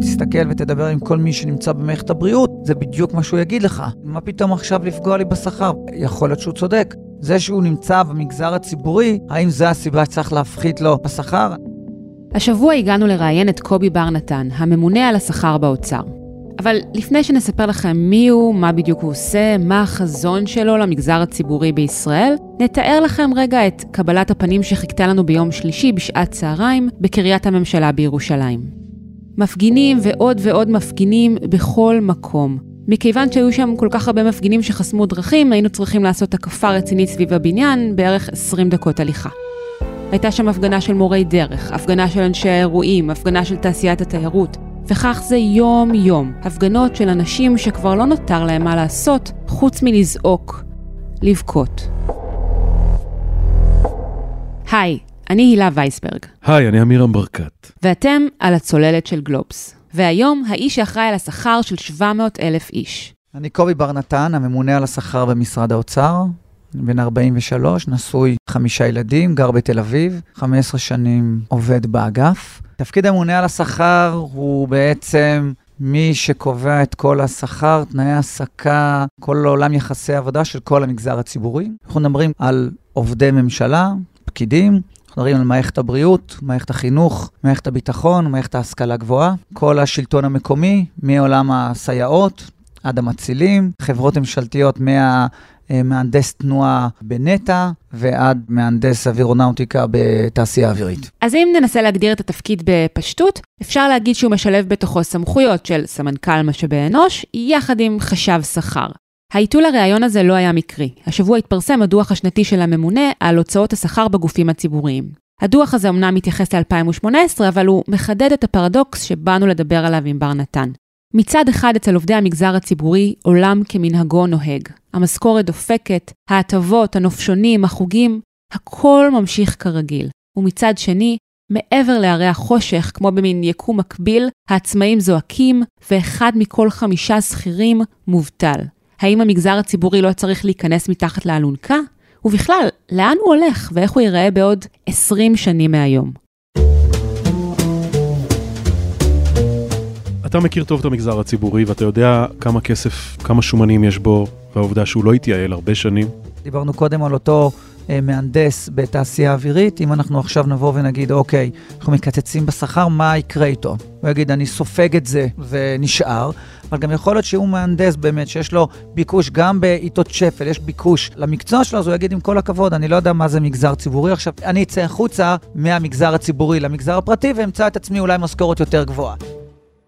תסתכל ותדבר עם כל מי שנמצא במערכת הבריאות, זה בדיוק מה שהוא יגיד לך. מה פתאום עכשיו לפגוע לי בשכר? יכול להיות שהוא צודק. זה שהוא נמצא במגזר הציבורי, האם זו הסיבה שצריך להפחית לו בשכר? השבוע הגענו לראיין את קובי בר נתן, הממונה על השכר באוצר. אבל לפני שנספר לכם מי הוא, מה בדיוק הוא עושה, מה החזון שלו למגזר הציבורי בישראל, נתאר לכם רגע את קבלת הפנים שחיכתה לנו ביום שלישי בשעת צהריים בקריית הממשלה בירושלים. מפגינים ועוד ועוד מפגינים בכל מקום. מכיוון שהיו שם כל כך הרבה מפגינים שחסמו דרכים, היינו צריכים לעשות הקפה רצינית סביב הבניין, בערך 20 דקות הליכה. הייתה שם הפגנה של מורי דרך, הפגנה של אנשי האירועים, הפגנה של תעשיית התיירות, וכך זה יום-יום, הפגנות של אנשים שכבר לא נותר להם מה לעשות חוץ מלזעוק, לבכות. היי, אני הילה וייסברג. היי, אני אמירם ברקת. ואתם על הצוללת של גלובס. והיום האיש שאחראי על השכר של 700 אלף איש. אני קובי בר נתן, הממונה על השכר במשרד האוצר. בן 43, נשוי חמישה ילדים, גר בתל אביב, 15 שנים עובד באגף. תפקיד הממונה על השכר הוא בעצם מי שקובע את כל השכר, תנאי העסקה, כל עולם יחסי עבודה של כל המגזר הציבורי. אנחנו מדברים על עובדי ממשלה, פקידים, אנחנו מדברים על מערכת הבריאות, מערכת החינוך, מערכת הביטחון, מערכת ההשכלה הגבוהה, כל השלטון המקומי, מעולם הסייעות עד המצילים, חברות ממשלתיות מה... מהנדס תנועה בנטע ועד מהנדס אווירונאוטיקה בתעשייה האווירית. אז אם ננסה להגדיר את התפקיד בפשטות, אפשר להגיד שהוא משלב בתוכו סמכויות של סמנכ"ל משאבי אנוש, יחד עם חשב שכר. העיתוי לראיון הזה לא היה מקרי. השבוע התפרסם הדוח השנתי של הממונה על הוצאות השכר בגופים הציבוריים. הדוח הזה אמנם מתייחס ל-2018, אבל הוא מחדד את הפרדוקס שבאנו לדבר עליו עם בר נתן. מצד אחד, אצל עובדי המגזר הציבורי, עולם כמנהגו נוהג. המשכורת דופקת, ההטבות, הנופשונים, החוגים, הכל ממשיך כרגיל. ומצד שני, מעבר להרי החושך, כמו במין יקום מקביל, העצמאים זועקים, ואחד מכל חמישה שכירים מובטל. האם המגזר הציבורי לא צריך להיכנס מתחת לאלונקה? ובכלל, לאן הוא הולך ואיך הוא ייראה בעוד 20 שנים מהיום? אתה מכיר טוב את המגזר הציבורי ואתה יודע כמה כסף, כמה שומנים יש בו, והעובדה שהוא לא התייעל הרבה שנים. דיברנו קודם על אותו מהנדס בתעשייה אווירית, אם אנחנו עכשיו נבוא ונגיד, אוקיי, אנחנו מקצצים בשכר, מה יקרה איתו? הוא יגיד, אני סופג את זה ונשאר, אבל גם יכול להיות שהוא מהנדס באמת, שיש לו ביקוש, גם בעיתות שפל, יש ביקוש למקצוע שלו, אז הוא יגיד, עם כל הכבוד, אני לא יודע מה זה מגזר ציבורי עכשיו, אני אצא החוצה מהמגזר הציבורי למגזר הפרטי ואמצא את עצמי אולי משכורת יותר גבוהה.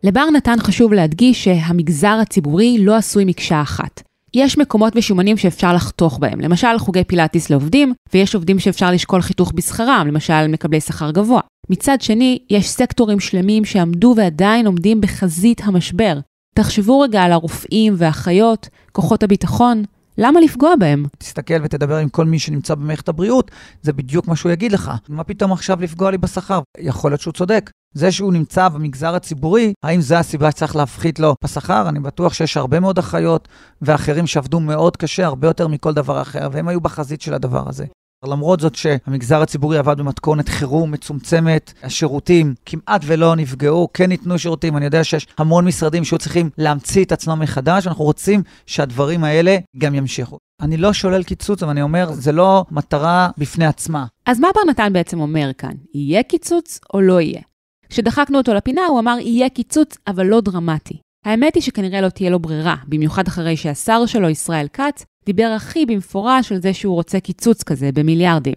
לבר נתן חשוב להדגיש שהמגזר הציבורי לא עשוי מקשה אחת. יש מקומות ושומנים שאפשר לחתוך בהם, למשל חוגי פילאטיס לעובדים, ויש עובדים שאפשר לשקול חיתוך בשכרם, למשל מקבלי שכר גבוה. מצד שני, יש סקטורים שלמים שעמדו ועדיין עומדים בחזית המשבר. תחשבו רגע על הרופאים והאחיות, כוחות הביטחון, למה לפגוע בהם? תסתכל ותדבר עם כל מי שנמצא במערכת הבריאות, זה בדיוק מה שהוא יגיד לך. מה פתאום עכשיו לפגוע לי בשכר? יכול להיות שהוא צודק. זה שהוא נמצא במגזר הציבורי, האם זו הסיבה שצריך להפחית לו בשכר? אני בטוח שיש הרבה מאוד אחיות ואחרים שעבדו מאוד קשה, הרבה יותר מכל דבר אחר, והם היו בחזית של הדבר הזה. למרות זאת שהמגזר הציבורי עבד במתכונת חירום מצומצמת, השירותים כמעט ולא נפגעו, כן ניתנו שירותים. אני יודע שיש המון משרדים שהיו צריכים להמציא את עצמם מחדש, אנחנו רוצים שהדברים האלה גם ימשיכו. אני לא שולל קיצוץ, אבל אני אומר, זה לא מטרה בפני עצמה. אז מה בר נתן בעצם אומר כאן? יהיה קיצוץ או לא יהיה? כשדחקנו אותו לפינה, הוא אמר, יהיה קיצוץ, אבל לא דרמטי. האמת היא שכנראה לא תהיה לו ברירה, במיוחד אחרי שהשר שלו, ישראל כץ, דיבר הכי במפורש על זה שהוא רוצה קיצוץ כזה במיליארדים.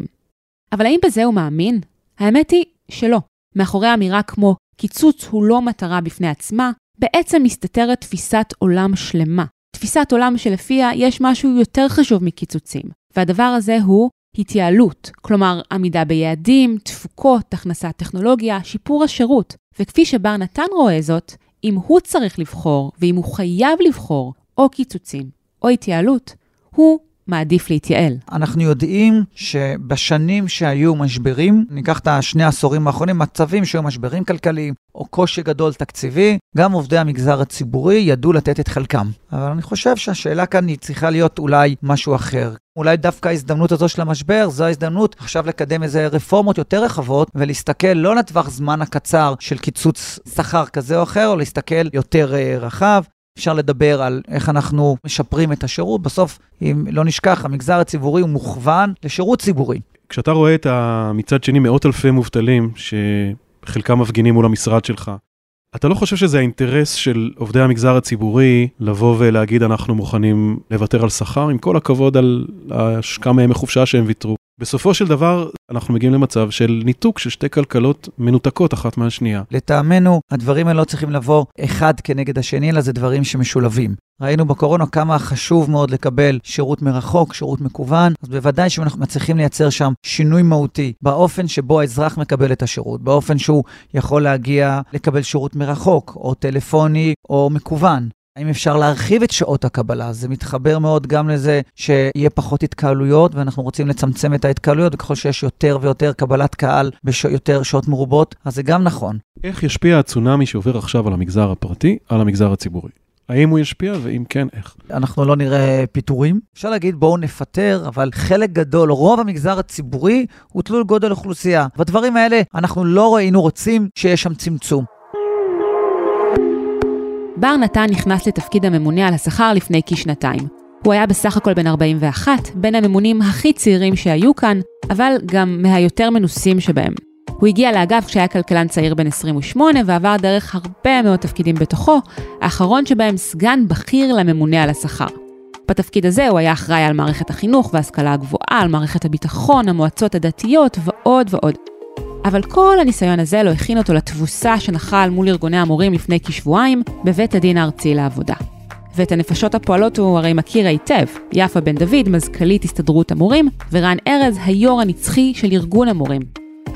אבל האם בזה הוא מאמין? האמת היא שלא. מאחורי אמירה כמו קיצוץ הוא לא מטרה בפני עצמה, בעצם מסתתרת תפיסת עולם שלמה. תפיסת עולם שלפיה יש משהו יותר חשוב מקיצוצים, והדבר הזה הוא התייעלות, כלומר עמידה ביעדים, תפוקות, הכנסת טכנולוגיה, שיפור השירות. וכפי שבר נתן רואה זאת, אם הוא צריך לבחור, ואם הוא חייב לבחור, או קיצוצים, או התייעלות, הוא מעדיף להתייעל. אנחנו יודעים שבשנים שהיו משברים, ניקח את השני העשורים האחרונים, מצבים שהיו משברים כלכליים או קושי גדול תקציבי, גם עובדי המגזר הציבורי ידעו לתת את חלקם. אבל אני חושב שהשאלה כאן היא צריכה להיות אולי משהו אחר. אולי דווקא ההזדמנות הזו של המשבר, זו ההזדמנות עכשיו לקדם איזה רפורמות יותר רחבות ולהסתכל לא לטווח זמן הקצר של קיצוץ שכר כזה או אחר, או להסתכל יותר uh, רחב. אפשר לדבר על איך אנחנו משפרים את השירות. בסוף, אם לא נשכח, המגזר הציבורי הוא מוכוון לשירות ציבורי. כשאתה רואה את מצד שני מאות אלפי מובטלים, שחלקם מפגינים מול המשרד שלך, אתה לא חושב שזה האינטרס של עובדי המגזר הציבורי לבוא ולהגיד אנחנו מוכנים לוותר על שכר, עם כל הכבוד על כמה ימי חופשה שהם ויתרו? בסופו של דבר, אנחנו מגיעים למצב של ניתוק של שתי כלכלות מנותקות אחת מהשנייה. לטעמנו, הדברים האלה לא צריכים לבוא אחד כנגד השני, אלא זה דברים שמשולבים. ראינו בקורונה כמה חשוב מאוד לקבל שירות מרחוק, שירות מקוון, אז בוודאי שאם אנחנו מצליחים לייצר שם שינוי מהותי באופן שבו האזרח מקבל את השירות, באופן שהוא יכול להגיע לקבל שירות מרחוק, או טלפוני, או מקוון. האם אפשר להרחיב את שעות הקבלה? זה מתחבר מאוד גם לזה שיהיה פחות התקהלויות, ואנחנו רוצים לצמצם את ההתקהלויות, וככל שיש יותר ויותר קבלת קהל ביותר שעות מרובות, אז זה גם נכון. איך ישפיע הצונאמי שעובר עכשיו על המגזר הפרטי, על המגזר הציבורי? האם הוא ישפיע, ואם כן, איך? אנחנו לא נראה פיטורים. אפשר להגיד, בואו נפטר, אבל חלק גדול, רוב המגזר הציבורי, הוא תלוי גודל אוכלוסייה. בדברים האלה, אנחנו לא היינו רוצים שיש שם צמצום. בר נתן נכנס לתפקיד הממונה על השכר לפני כשנתיים. הוא היה בסך הכל בן 41, בין הממונים הכי צעירים שהיו כאן, אבל גם מהיותר מנוסים שבהם. הוא הגיע לאגף כשהיה כלכלן צעיר בן 28 ועבר דרך הרבה מאוד תפקידים בתוכו, האחרון שבהם סגן בכיר לממונה על השכר. בתפקיד הזה הוא היה אחראי על מערכת החינוך וההשכלה הגבוהה, על מערכת הביטחון, המועצות הדתיות ועוד ועוד. אבל כל הניסיון הזה לא הכין אותו לתבוסה שנחל מול ארגוני המורים לפני כשבועיים בבית הדין הארצי לעבודה. ואת הנפשות הפועלות הוא הרי מכיר היטב, יפה בן דוד, מזכ"לית הסתדרות המורים, ורן ארז, היו"ר הנצחי של ארגון המורים.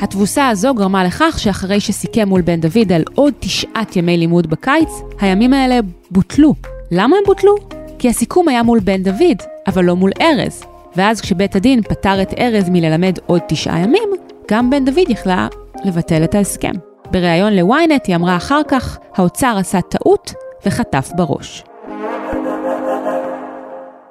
התבוסה הזו גרמה לכך שאחרי שסיכם מול בן דוד על עוד תשעת ימי לימוד בקיץ, הימים האלה בוטלו. למה הם בוטלו? כי הסיכום היה מול בן דוד, אבל לא מול ארז. ואז כשבית הדין פטר את ארז מללמד עוד תשעה ימים, גם בן דוד יכלה לבטל את ההסכם. בריאיון ל-ynet היא אמרה אחר כך, האוצר עשה טעות וחטף בראש.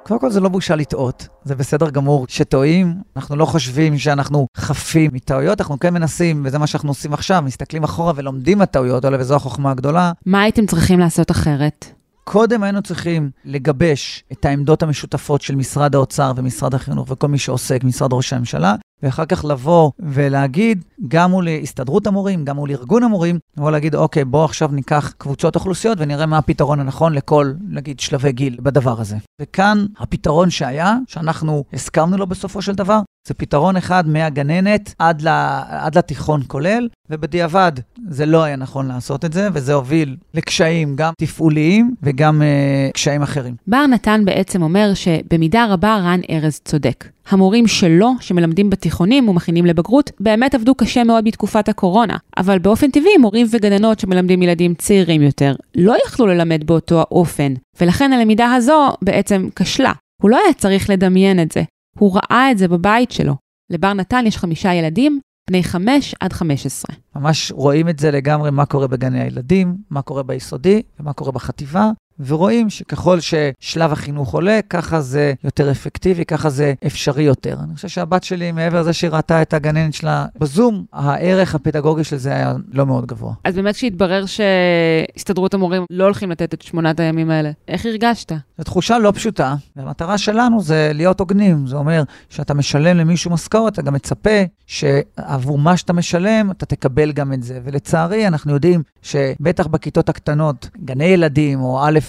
קודם כל זה לא בושה לטעות, זה בסדר גמור שטועים, אנחנו לא חושבים שאנחנו חפים מטעויות, אנחנו כן מנסים, וזה מה שאנחנו עושים עכשיו, מסתכלים אחורה ולומדים מהטעויות האלה, וזו החוכמה הגדולה. מה הייתם צריכים לעשות אחרת? קודם היינו צריכים לגבש את העמדות המשותפות של משרד האוצר ומשרד החינוך וכל מי שעוסק, משרד ראש הממשלה, ואחר כך לבוא ולהגיד, גם מול הסתדרות המורים, גם מול ארגון המורים, לבוא להגיד, אוקיי, בואו עכשיו ניקח קבוצות אוכלוסיות ונראה מה הפתרון הנכון לכל, נגיד, שלבי גיל בדבר הזה. וכאן הפתרון שהיה, שאנחנו הסכמנו לו בסופו של דבר, זה פתרון אחד מהגננת עד, ל, עד לתיכון כולל, ובדיעבד זה לא היה נכון לעשות את זה, וזה הוביל לקשיים גם תפעוליים וגם uh, קשיים אחרים. בר נתן בעצם אומר שבמידה רבה רן ארז צודק. המורים שלו, שמלמדים בתיכונים ומכינים לבגרות, באמת עבדו קשה מאוד בתקופת הקורונה. אבל באופן טבעי, מורים וגננות שמלמדים ילדים צעירים יותר, לא יכלו ללמד באותו האופן, ולכן הלמידה הזו בעצם כשלה. הוא לא היה צריך לדמיין את זה, הוא ראה את זה בבית שלו. לבר נתן יש חמישה ילדים, בני 5 עד 15. ממש רואים את זה לגמרי, מה קורה בגני הילדים, מה קורה ביסודי ומה קורה בחטיבה, ורואים שככל ששלב החינוך עולה, ככה זה יותר אפקטיבי, ככה זה אפשרי יותר. אני חושב שהבת שלי, מעבר לזה שהיא ראתה את הגננת שלה בזום, הערך הפדגוגי של זה היה לא מאוד גבוה. אז באמת כשהתברר שהסתדרות המורים לא הולכים לתת את שמונת הימים האלה, איך הרגשת? זו תחושה לא פשוטה, והמטרה שלנו זה להיות הוגנים. זה אומר שאתה משלם למישהו משכורת, אתה גם מצפה שעבור מה שאתה משלם, אתה תקבל גם את זה. ולצערי, אנחנו יודעים שבטח בכיתות הקטנות, גני ילדים או א',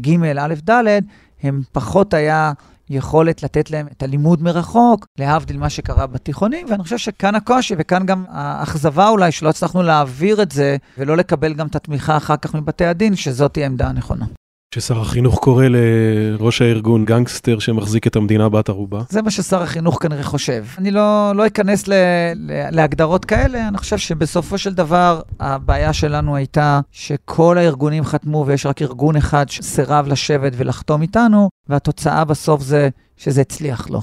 ג', א', ד', הם פחות היה יכולת לתת להם את הלימוד מרחוק, להבדיל מה שקרה בתיכונים, ואני חושב שכאן הקושי, וכאן גם האכזבה אולי שלא הצלחנו להעביר את זה, ולא לקבל גם את התמיכה אחר כך מבתי הדין, שזאת תהיה העמדה הנכונה. ששר החינוך קורא לראש הארגון גנגסטר שמחזיק את המדינה בת ערובה? זה מה ששר החינוך כנראה חושב. אני לא, לא אכנס ל, ל, להגדרות כאלה, אני חושב שבסופו של דבר הבעיה שלנו הייתה שכל הארגונים חתמו ויש רק ארגון אחד שסירב לשבת ולחתום איתנו, והתוצאה בסוף זה שזה הצליח לו.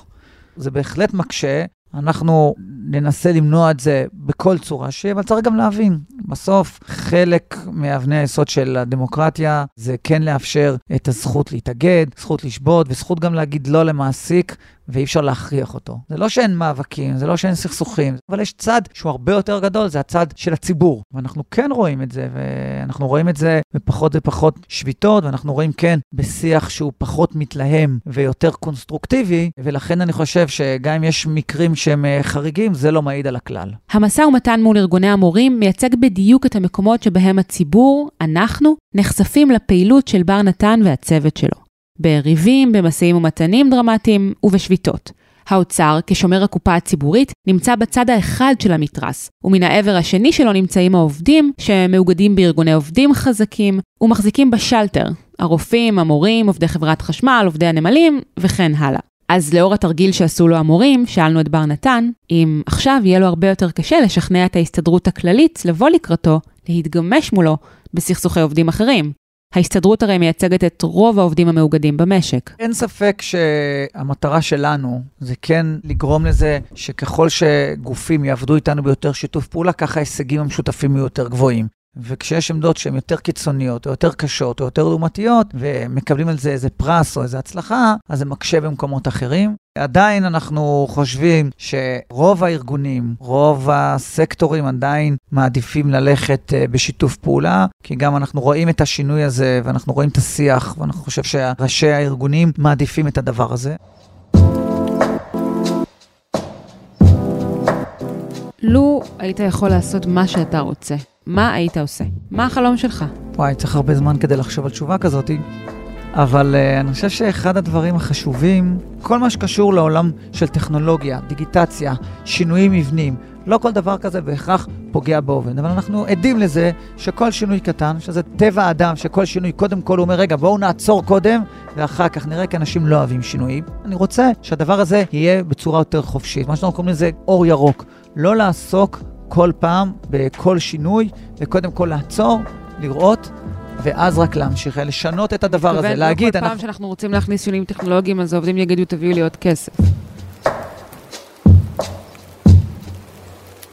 זה בהחלט מקשה, אנחנו ננסה למנוע את זה בכל צורה שהיא, אבל צריך גם להבין, בסוף חלק מאבני היסוד של הדמוקרטיה זה כן לאפשר את הזכות להתאגד, זכות לשבות וזכות גם להגיד לא למעסיק ואי אפשר להכריח אותו. זה לא שאין מאבקים, זה לא שאין סכסוכים, אבל יש צד שהוא הרבה יותר גדול, זה הצד של הציבור. ואנחנו כן רואים את זה, ואנחנו רואים את זה בפחות ופחות שביתות, ואנחנו רואים כן בשיח שהוא פחות מתלהם ויותר קונסטרוקטיבי, ולכן אני חושב שגם אם יש מקרים שהם אה, חריגים, זה לא מעיד על הכלל. המשא ומתן מול ארגוני המורים מייצג בדיוק את המקומות שבהם הציבור, אנחנו, נחשפים לפעילות של בר נתן והצוות שלו. בריבים, במשאים ומתנים דרמטיים ובשביתות. האוצר, כשומר הקופה הציבורית, נמצא בצד האחד של המתרס, ומן העבר השני שלו נמצאים העובדים, שמאוגדים בארגוני עובדים חזקים, ומחזיקים בשלטר, הרופאים, המורים, עובדי חברת חשמל, עובדי הנמלים, וכן הלאה. אז לאור התרגיל שעשו לו המורים, שאלנו את בר נתן, אם עכשיו יהיה לו הרבה יותר קשה לשכנע את ההסתדרות הכללית לבוא לקראתו, להתגמש מולו בסכסוכי עובדים אחרים. ההסתדרות הרי מייצגת את רוב העובדים המאוגדים במשק. אין ספק שהמטרה שלנו זה כן לגרום לזה שככל שגופים יעבדו איתנו ביותר שיתוף פעולה, ככה ההישגים המשותפים יהיו יותר גבוהים. וכשיש עמדות שהן יותר קיצוניות, או יותר קשות, או יותר לעומתיות, ומקבלים על זה איזה פרס או איזה הצלחה, אז זה מקשה במקומות אחרים. עדיין אנחנו חושבים שרוב הארגונים, רוב הסקטורים עדיין מעדיפים ללכת אה, בשיתוף פעולה, כי גם אנחנו רואים את השינוי הזה, ואנחנו רואים את השיח, ואני חושב שראשי הארגונים מעדיפים את הדבר הזה. לו היית יכול לעשות מה שאתה רוצה, מה היית עושה? מה החלום שלך? וואי, צריך הרבה זמן כדי לחשוב על תשובה כזאת, אבל uh, אני חושב שאחד הדברים החשובים, כל מה שקשור לעולם של טכנולוגיה, דיגיטציה, שינויים מבניים, לא כל דבר כזה בהכרח פוגע בעובד, אבל אנחנו עדים לזה שכל שינוי קטן, שזה טבע האדם, שכל שינוי, קודם כל אומר, רגע, בואו נעצור קודם, ואחר כך נראה כי אנשים לא אוהבים שינויים. אני רוצה שהדבר הזה יהיה בצורה יותר חופשית, מה שאנחנו קוראים לזה אור ירוק. לא לעסוק כל פעם בכל שינוי, וקודם כל לעצור, לראות, ואז רק להמשיך, לשנות את הדבר הזה, להגיד... כל פעם שאנחנו רוצים להכניס שינויים טכנולוגיים, אז העובדים יגידו, תביאו לי עוד כסף.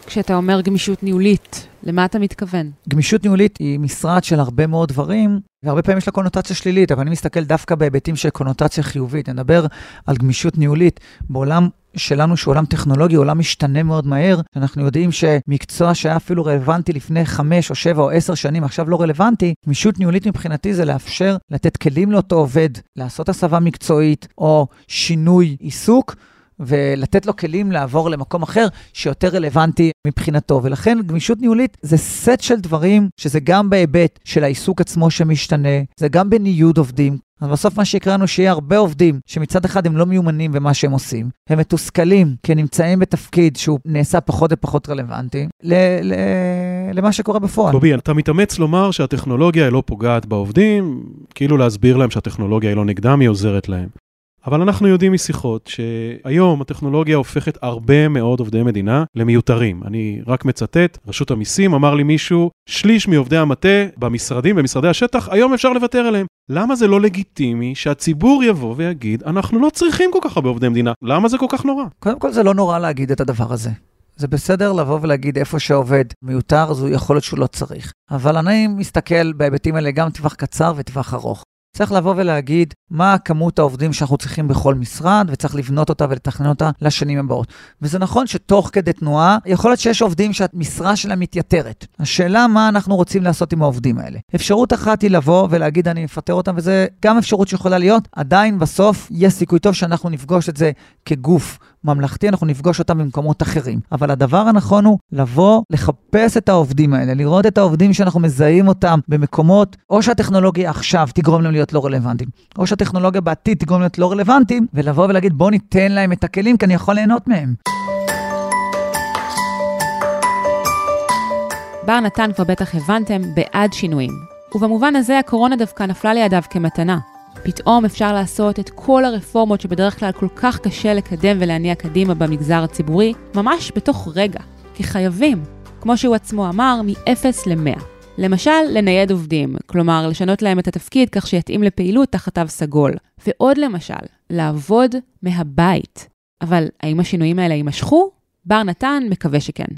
כשאתה אומר גמישות ניהולית, למה אתה מתכוון? גמישות ניהולית היא משרד של הרבה מאוד דברים, והרבה פעמים יש לה קונוטציה שלילית, אבל אני מסתכל דווקא בהיבטים של קונוטציה חיובית. אני מדבר על גמישות ניהולית בעולם שלנו, שהוא עולם טכנולוגי, עולם משתנה מאוד מהר. אנחנו יודעים שמקצוע שהיה אפילו רלוונטי לפני חמש או שבע או עשר שנים, עכשיו לא רלוונטי. גמישות ניהולית מבחינתי זה לאפשר לתת כלים לאותו עובד, לעשות הסבה מקצועית או שינוי עיסוק. ולתת לו כלים לעבור למקום אחר שיותר רלוונטי מבחינתו. ולכן גמישות ניהולית זה סט של דברים שזה גם בהיבט של העיסוק עצמו שמשתנה, זה גם בניוד עובדים. אז בסוף מה שיקרה לנו שיהיה הרבה עובדים שמצד אחד הם לא מיומנים במה שהם עושים, הם מתוסכלים כי נמצאים בתפקיד שהוא נעשה פחות ופחות רלוונטי ל- ל- למה שקורה בפועל. קובי, אתה מתאמץ לומר שהטכנולוגיה היא לא פוגעת בעובדים, כאילו להסביר להם שהטכנולוגיה היא לא נגדם, היא עוזרת להם. אבל אנחנו יודעים משיחות שהיום הטכנולוגיה הופכת הרבה מאוד עובדי מדינה למיותרים. אני רק מצטט, רשות המיסים אמר לי מישהו, שליש מעובדי המטה במשרדים, במשרדי השטח, היום אפשר לוותר עליהם. למה זה לא לגיטימי שהציבור יבוא ויגיד, אנחנו לא צריכים כל כך הרבה עובדי מדינה, למה זה כל כך נורא? קודם כל זה לא נורא להגיד את הדבר הזה. זה בסדר לבוא ולהגיד איפה שעובד מיותר, הוא יכול להיות שהוא לא צריך. אבל אני מסתכל בהיבטים האלה גם טווח קצר וטווח ארוך. צריך לבוא ולהגיד מה כמות העובדים שאנחנו צריכים בכל משרד, וצריך לבנות אותה ולתכנן אותה לשנים הבאות. וזה נכון שתוך כדי תנועה, יכול להיות שיש עובדים שהמשרה שלהם מתייתרת. השאלה מה אנחנו רוצים לעשות עם העובדים האלה. אפשרות אחת היא לבוא ולהגיד אני מפטר אותם, וזה גם אפשרות שיכולה להיות, עדיין בסוף יש סיכוי טוב שאנחנו נפגוש את זה כגוף ממלכתי, אנחנו נפגוש אותם במקומות אחרים. אבל הדבר הנכון הוא לבוא, לחפש את העובדים האלה, לראות את העובדים שאנחנו מזהים אותם במקומות, או שהטכנולוגיה עכשיו תגרום להם להיות לא רלוונטיים, או שהטכנולוגיה בעתיד תגרום להיות לא רלוונטיים, ולבוא ולהגיד בוא ניתן להם את הכלים, כי אני יכול ליהנות מהם. בר נתן כבר בטח הבנתם בעד שינויים. ובמובן הזה הקורונה דווקא נפלה לידיו כמתנה. פתאום אפשר לעשות את כל הרפורמות שבדרך כלל כל כך קשה לקדם ולהניע קדימה במגזר הציבורי, ממש בתוך רגע, כי חייבים, כמו שהוא עצמו אמר, מ-0 ל-100. למשל, לנייד עובדים, כלומר, לשנות להם את התפקיד כך שיתאים לפעילות תחת תו סגול. ועוד למשל, לעבוד מהבית. אבל האם השינויים האלה יימשכו? בר נתן מקווה שכן.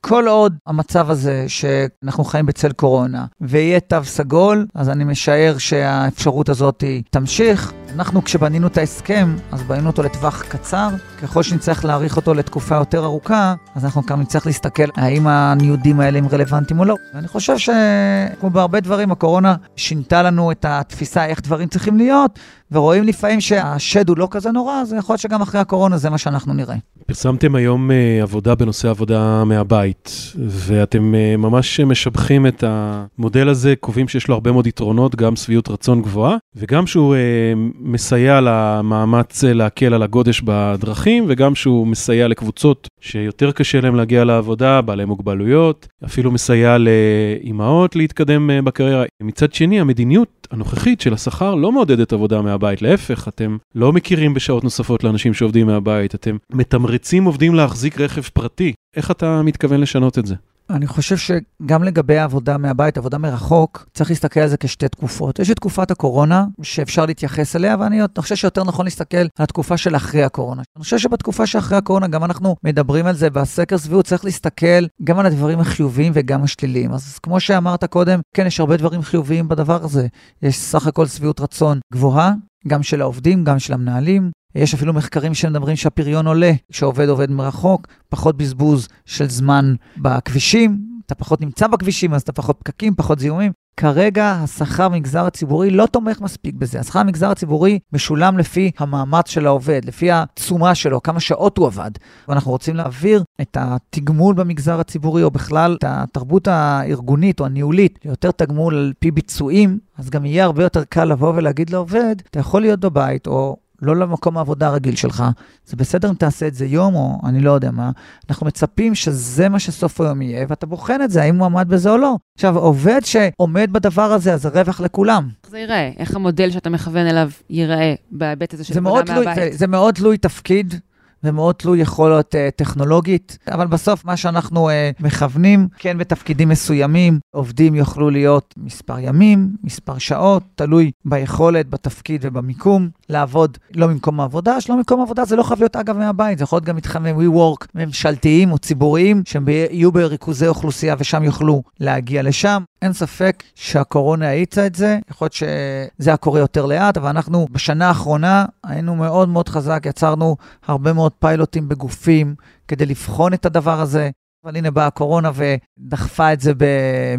כל עוד המצב הזה שאנחנו חיים בצל קורונה ויהיה תו סגול, אז אני משער שהאפשרות הזאת תמשיך. אנחנו כשבנינו את ההסכם, אז בנינו אותו לטווח קצר. ככל שנצטרך להאריך אותו לתקופה יותר ארוכה, אז אנחנו גם נצטרך להסתכל האם הניודים האלה הם רלוונטיים או לא. ואני חושב שכמו בהרבה דברים, הקורונה שינתה לנו את התפיסה איך דברים צריכים להיות, ורואים לפעמים שהשד הוא לא כזה נורא, אז יכול להיות שגם אחרי הקורונה זה מה שאנחנו נראה. פרסמתם היום uh, עבודה בנושא עבודה מהבית, ואתם uh, ממש משבחים את המודל הזה, קובעים שיש לו הרבה מאוד יתרונות, גם שביעות רצון גבוהה, וגם שהוא uh, מסייע למאמץ להקל על הגודש בדרכים, וגם שהוא מסייע לקבוצות שיותר קשה להם להגיע לעבודה, בעלי מוגבלויות, אפילו מסייע לאימהות להתקדם uh, בקריירה. מצד שני, המדיניות הנוכחית של השכר לא מעודדת עבודה מהבית, להפך, אתם לא מכירים בשעות נוספות לאנשים שעובדים מהבית, אתם מתמרצים עובדים להחזיק רכב פרטי. איך אתה מתכוון לשנות את זה? אני חושב שגם לגבי העבודה מהבית, עבודה מרחוק, צריך להסתכל על זה כשתי תקופות. יש את תקופת הקורונה, שאפשר להתייחס אליה, ואני חושב שיותר נכון להסתכל על התקופה של אחרי הקורונה. אני חושב שבתקופה שאחרי הקורונה, גם אנחנו מדברים על זה בסקר סביבות, צריך להסתכל גם על הדברים החיוביים וגם השליליים. אז כמו שאמרת קודם, כן, יש הרבה דברים חיוביים בדבר הזה. יש סך הכל שביעות רצון גבוהה, גם של העובדים, גם של המנהלים. יש אפילו מחקרים שמדברים שהפריון עולה כשעובד עובד מרחוק, פחות בזבוז של זמן בכבישים, אתה פחות נמצא בכבישים, אז אתה פחות פקקים, פחות זיהומים. כרגע השכר במגזר הציבורי לא תומך מספיק בזה. השכר במגזר הציבורי משולם לפי המאמץ של העובד, לפי התשומה שלו, כמה שעות הוא עבד. ואנחנו רוצים להעביר את התגמול במגזר הציבורי, או בכלל את התרבות הארגונית או הניהולית, ליותר תגמול על פי ביצועים, אז גם יהיה הרבה יותר קל לבוא ולהגיד לעובד, אתה יכול להיות בבית, או לא למקום העבודה הרגיל שלך. זה בסדר אם תעשה את זה יום או אני לא יודע מה. אנחנו מצפים שזה מה שסוף היום יהיה, ואתה בוחן את זה, האם הוא עמד בזה או לא. עכשיו, עובד שעומד בדבר הזה, אז זה רווח לכולם. איך זה ייראה? איך המודל שאתה מכוון אליו ייראה בהיבט הזה של עבודה מהבית? זה, זה מאוד תלוי תפקיד. ומאוד תלוי יכולת uh, טכנולוגית, אבל בסוף מה שאנחנו uh, מכוונים, כן בתפקידים מסוימים, עובדים יוכלו להיות מספר ימים, מספר שעות, תלוי ביכולת, בתפקיד ובמיקום, לעבוד לא ממקום העבודה, שלא ממקום העבודה זה לא חייב להיות אגב מהבית, זה יכול להיות גם מתחמי WeWork ממשלתיים או ציבוריים, שהם יהיו בריכוזי אוכלוסייה ושם יוכלו להגיע לשם. אין ספק שהקורונה האיצה את זה, יכול להיות שזה היה קורה יותר לאט, אבל אנחנו בשנה האחרונה היינו מאוד מאוד חזק, יצרנו הרבה מאוד פיילוטים בגופים כדי לבחון את הדבר הזה. אבל הנה באה הקורונה ודחפה את זה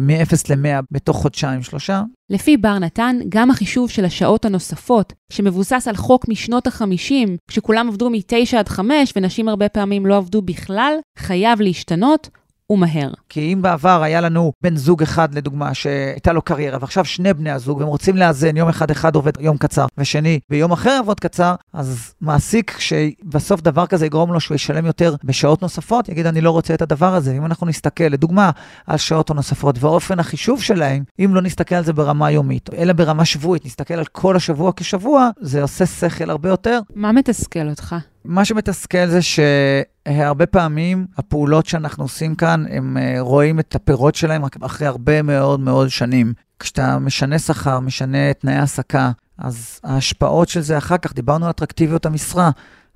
מ-0 ל-100 בתוך חודשיים-שלושה. לפי בר נתן, גם החישוב של השעות הנוספות, שמבוסס על חוק משנות ה-50, כשכולם עבדו מ-9 עד 5 ונשים הרבה פעמים לא עבדו בכלל, חייב להשתנות, ומהר. כי אם בעבר היה לנו בן זוג אחד, לדוגמה, שהייתה לו קריירה, ועכשיו שני בני הזוג, והם רוצים לאזן, יום אחד אחד עובד יום קצר, ושני ביום אחר עבוד קצר, אז מעסיק שבסוף דבר כזה יגרום לו שהוא ישלם יותר בשעות נוספות, יגיד, אני לא רוצה את הדבר הזה. אם אנחנו נסתכל, לדוגמה, על שעות הנוספות ואופן החישוב שלהם, אם לא נסתכל על זה ברמה יומית, אלא ברמה שבועית, נסתכל על כל השבוע כשבוע, זה עושה שכל הרבה יותר. מה מתסכל אותך? מה שמתסכל זה שהרבה פעמים הפעולות שאנחנו עושים כאן, הם אה, רואים את הפירות שלהם רק אחרי הרבה מאוד מאוד שנים. כשאתה משנה שכר, משנה תנאי העסקה, אז ההשפעות של זה אחר כך, דיברנו על אטרקטיביות המשרה.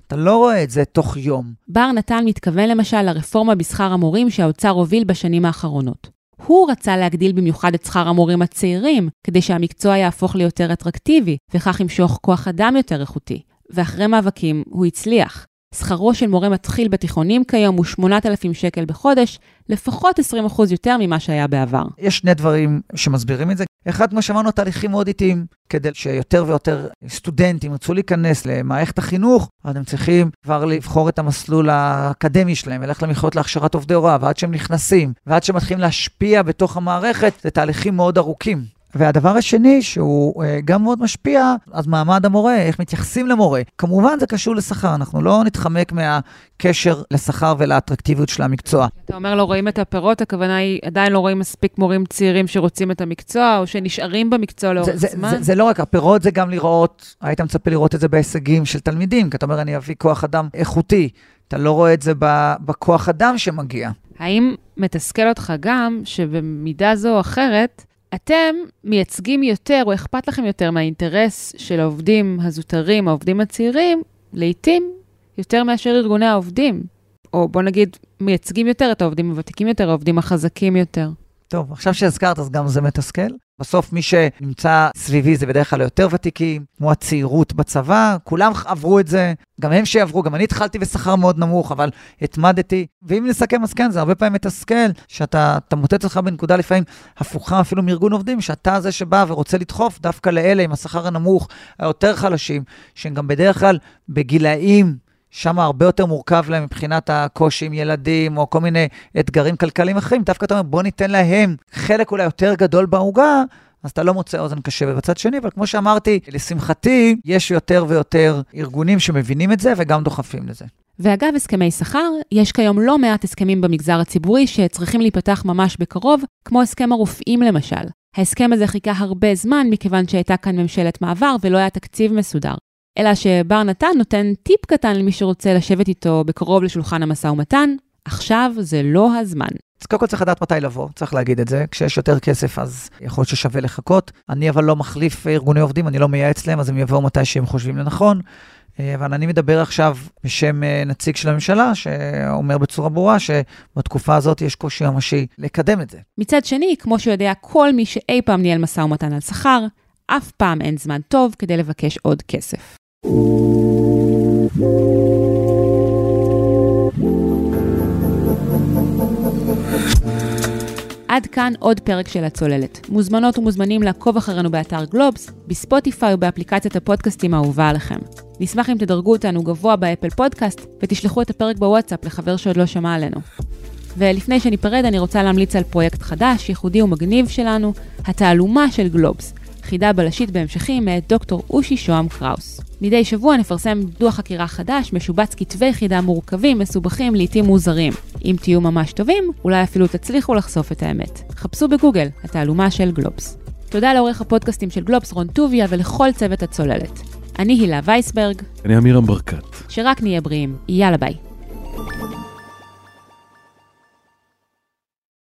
אתה לא רואה את זה תוך יום. בר נתן מתכוון למשל לרפורמה בשכר המורים שהאוצר הוביל בשנים האחרונות. הוא רצה להגדיל במיוחד את שכר המורים הצעירים, כדי שהמקצוע יהפוך ליותר אטרקטיבי, וכך ימשוך כוח אדם יותר איכותי. ואחרי מאבקים הוא הצליח. שכרו של מורה מתחיל בתיכונים כיום הוא 8,000 שקל בחודש, לפחות 20% יותר ממה שהיה בעבר. יש שני דברים שמסבירים את זה. אחד, כמו שאמרנו, תהליכים מאוד איטיים. כדי שיותר ויותר סטודנטים ירצו להיכנס למערכת החינוך, אז הם צריכים כבר לבחור את המסלול האקדמי שלהם, וללכת למכללות להכשרת עובדי הוראה, ועד שהם נכנסים, ועד שהם מתחילים להשפיע בתוך המערכת, זה תהליכים מאוד ארוכים. והדבר השני, שהוא uh, גם מאוד משפיע, אז מעמד המורה, איך מתייחסים למורה. כמובן זה קשור לשכר, אנחנו לא נתחמק מהקשר לשכר ולאטרקטיביות של המקצוע. אתה אומר לא רואים את הפירות, הכוונה היא עדיין לא רואים מספיק מורים צעירים שרוצים את המקצוע, או שנשארים במקצוע לאורך זה, זמן? זה, זה, זה לא רק, הפירות זה גם לראות, היית מצפה לראות את זה בהישגים של תלמידים, כי אתה אומר, אני אביא כוח אדם איכותי. אתה לא רואה את זה בכוח אדם שמגיע. האם מתסכל אותך גם שבמידה זו או אחרת, אתם מייצגים יותר, או אכפת לכם יותר מהאינטרס של העובדים הזוטרים, העובדים הצעירים, לעתים יותר מאשר ארגוני העובדים. או בוא נגיד, מייצגים יותר את העובדים הוותיקים יותר, העובדים החזקים יותר. טוב, עכשיו שהזכרת, אז גם זה מתסכל. בסוף מי שנמצא סביבי זה בדרך כלל יותר ותיקים, כמו הצעירות בצבא, כולם עברו את זה, גם הם שיעברו, גם אני התחלתי בשכר מאוד נמוך, אבל התמדתי. ואם נסכם, אז כן, זה הרבה פעמים מתסכל, שאתה מוטט אותך בנקודה לפעמים הפוכה אפילו מארגון עובדים, שאתה זה שבא ורוצה לדחוף דווקא לאלה עם השכר הנמוך, היותר חלשים, שהם גם בדרך כלל בגילאים שם הרבה יותר מורכב להם מבחינת הקושי עם ילדים, או כל מיני אתגרים כלכליים אחרים. דווקא אתה אומר, בוא ניתן להם חלק אולי יותר גדול בעוגה, אז אתה לא מוצא אוזן קשבת בצד שני, אבל כמו שאמרתי, לשמחתי, יש יותר ויותר ארגונים שמבינים את זה וגם דוחפים לזה. ואגב הסכמי שכר, יש כיום לא מעט הסכמים במגזר הציבורי שצריכים להיפתח ממש בקרוב, כמו הסכם הרופאים למשל. ההסכם הזה חיכה הרבה זמן מכיוון שהייתה כאן ממשלת מעבר ולא היה תקציב מסודר. אלא שבר נתן נותן טיפ קטן למי שרוצה לשבת איתו בקרוב לשולחן המשא ומתן, עכשיו זה לא הזמן. אז קודם כל צריך לדעת מתי לבוא, צריך להגיד את זה. כשיש יותר כסף אז יכול להיות ששווה לחכות. אני אבל לא מחליף ארגוני עובדים, אני לא מייעץ להם, אז הם יבואו מתי שהם חושבים לנכון. אה, אבל אני מדבר עכשיו בשם אה, נציג של הממשלה, שאומר בצורה ברורה שבתקופה הזאת יש קושי ממשי לקדם את זה. מצד שני, כמו שיודע כל מי שאי פעם ניהל משא ומתן על שכר, אף פעם אין זמן טוב כדי לבקש עוד כסף. עד כאן עוד פרק של הצוללת. מוזמנות ומוזמנים לעקוב אחרינו באתר גלובס, בספוטיפיי ובאפליקציית הפודקאסטים האהובה עליכם. נשמח אם תדרגו אותנו גבוה באפל פודקאסט ותשלחו את הפרק בוואטסאפ לחבר שעוד לא שמע עלינו. ולפני שניפרד, אני רוצה להמליץ על פרויקט חדש, ייחודי ומגניב שלנו, התעלומה של גלובס. חידה בלשית בהמשכים מאת דוקטור אושי שוהם קראוס. מדי שבוע נפרסם דוח חקירה חדש, משובץ כתבי חידה מורכבים, מסובכים, לעיתים מוזרים. אם תהיו ממש טובים, אולי אפילו תצליחו לחשוף את האמת. חפשו בגוגל, התעלומה של גלובס. תודה לעורך הפודקאסטים של גלובס רון טוביה ולכל צוות הצוללת. אני הילה וייסברג. אני אמירם ברקת. שרק נהיה בריאים. יאללה ביי.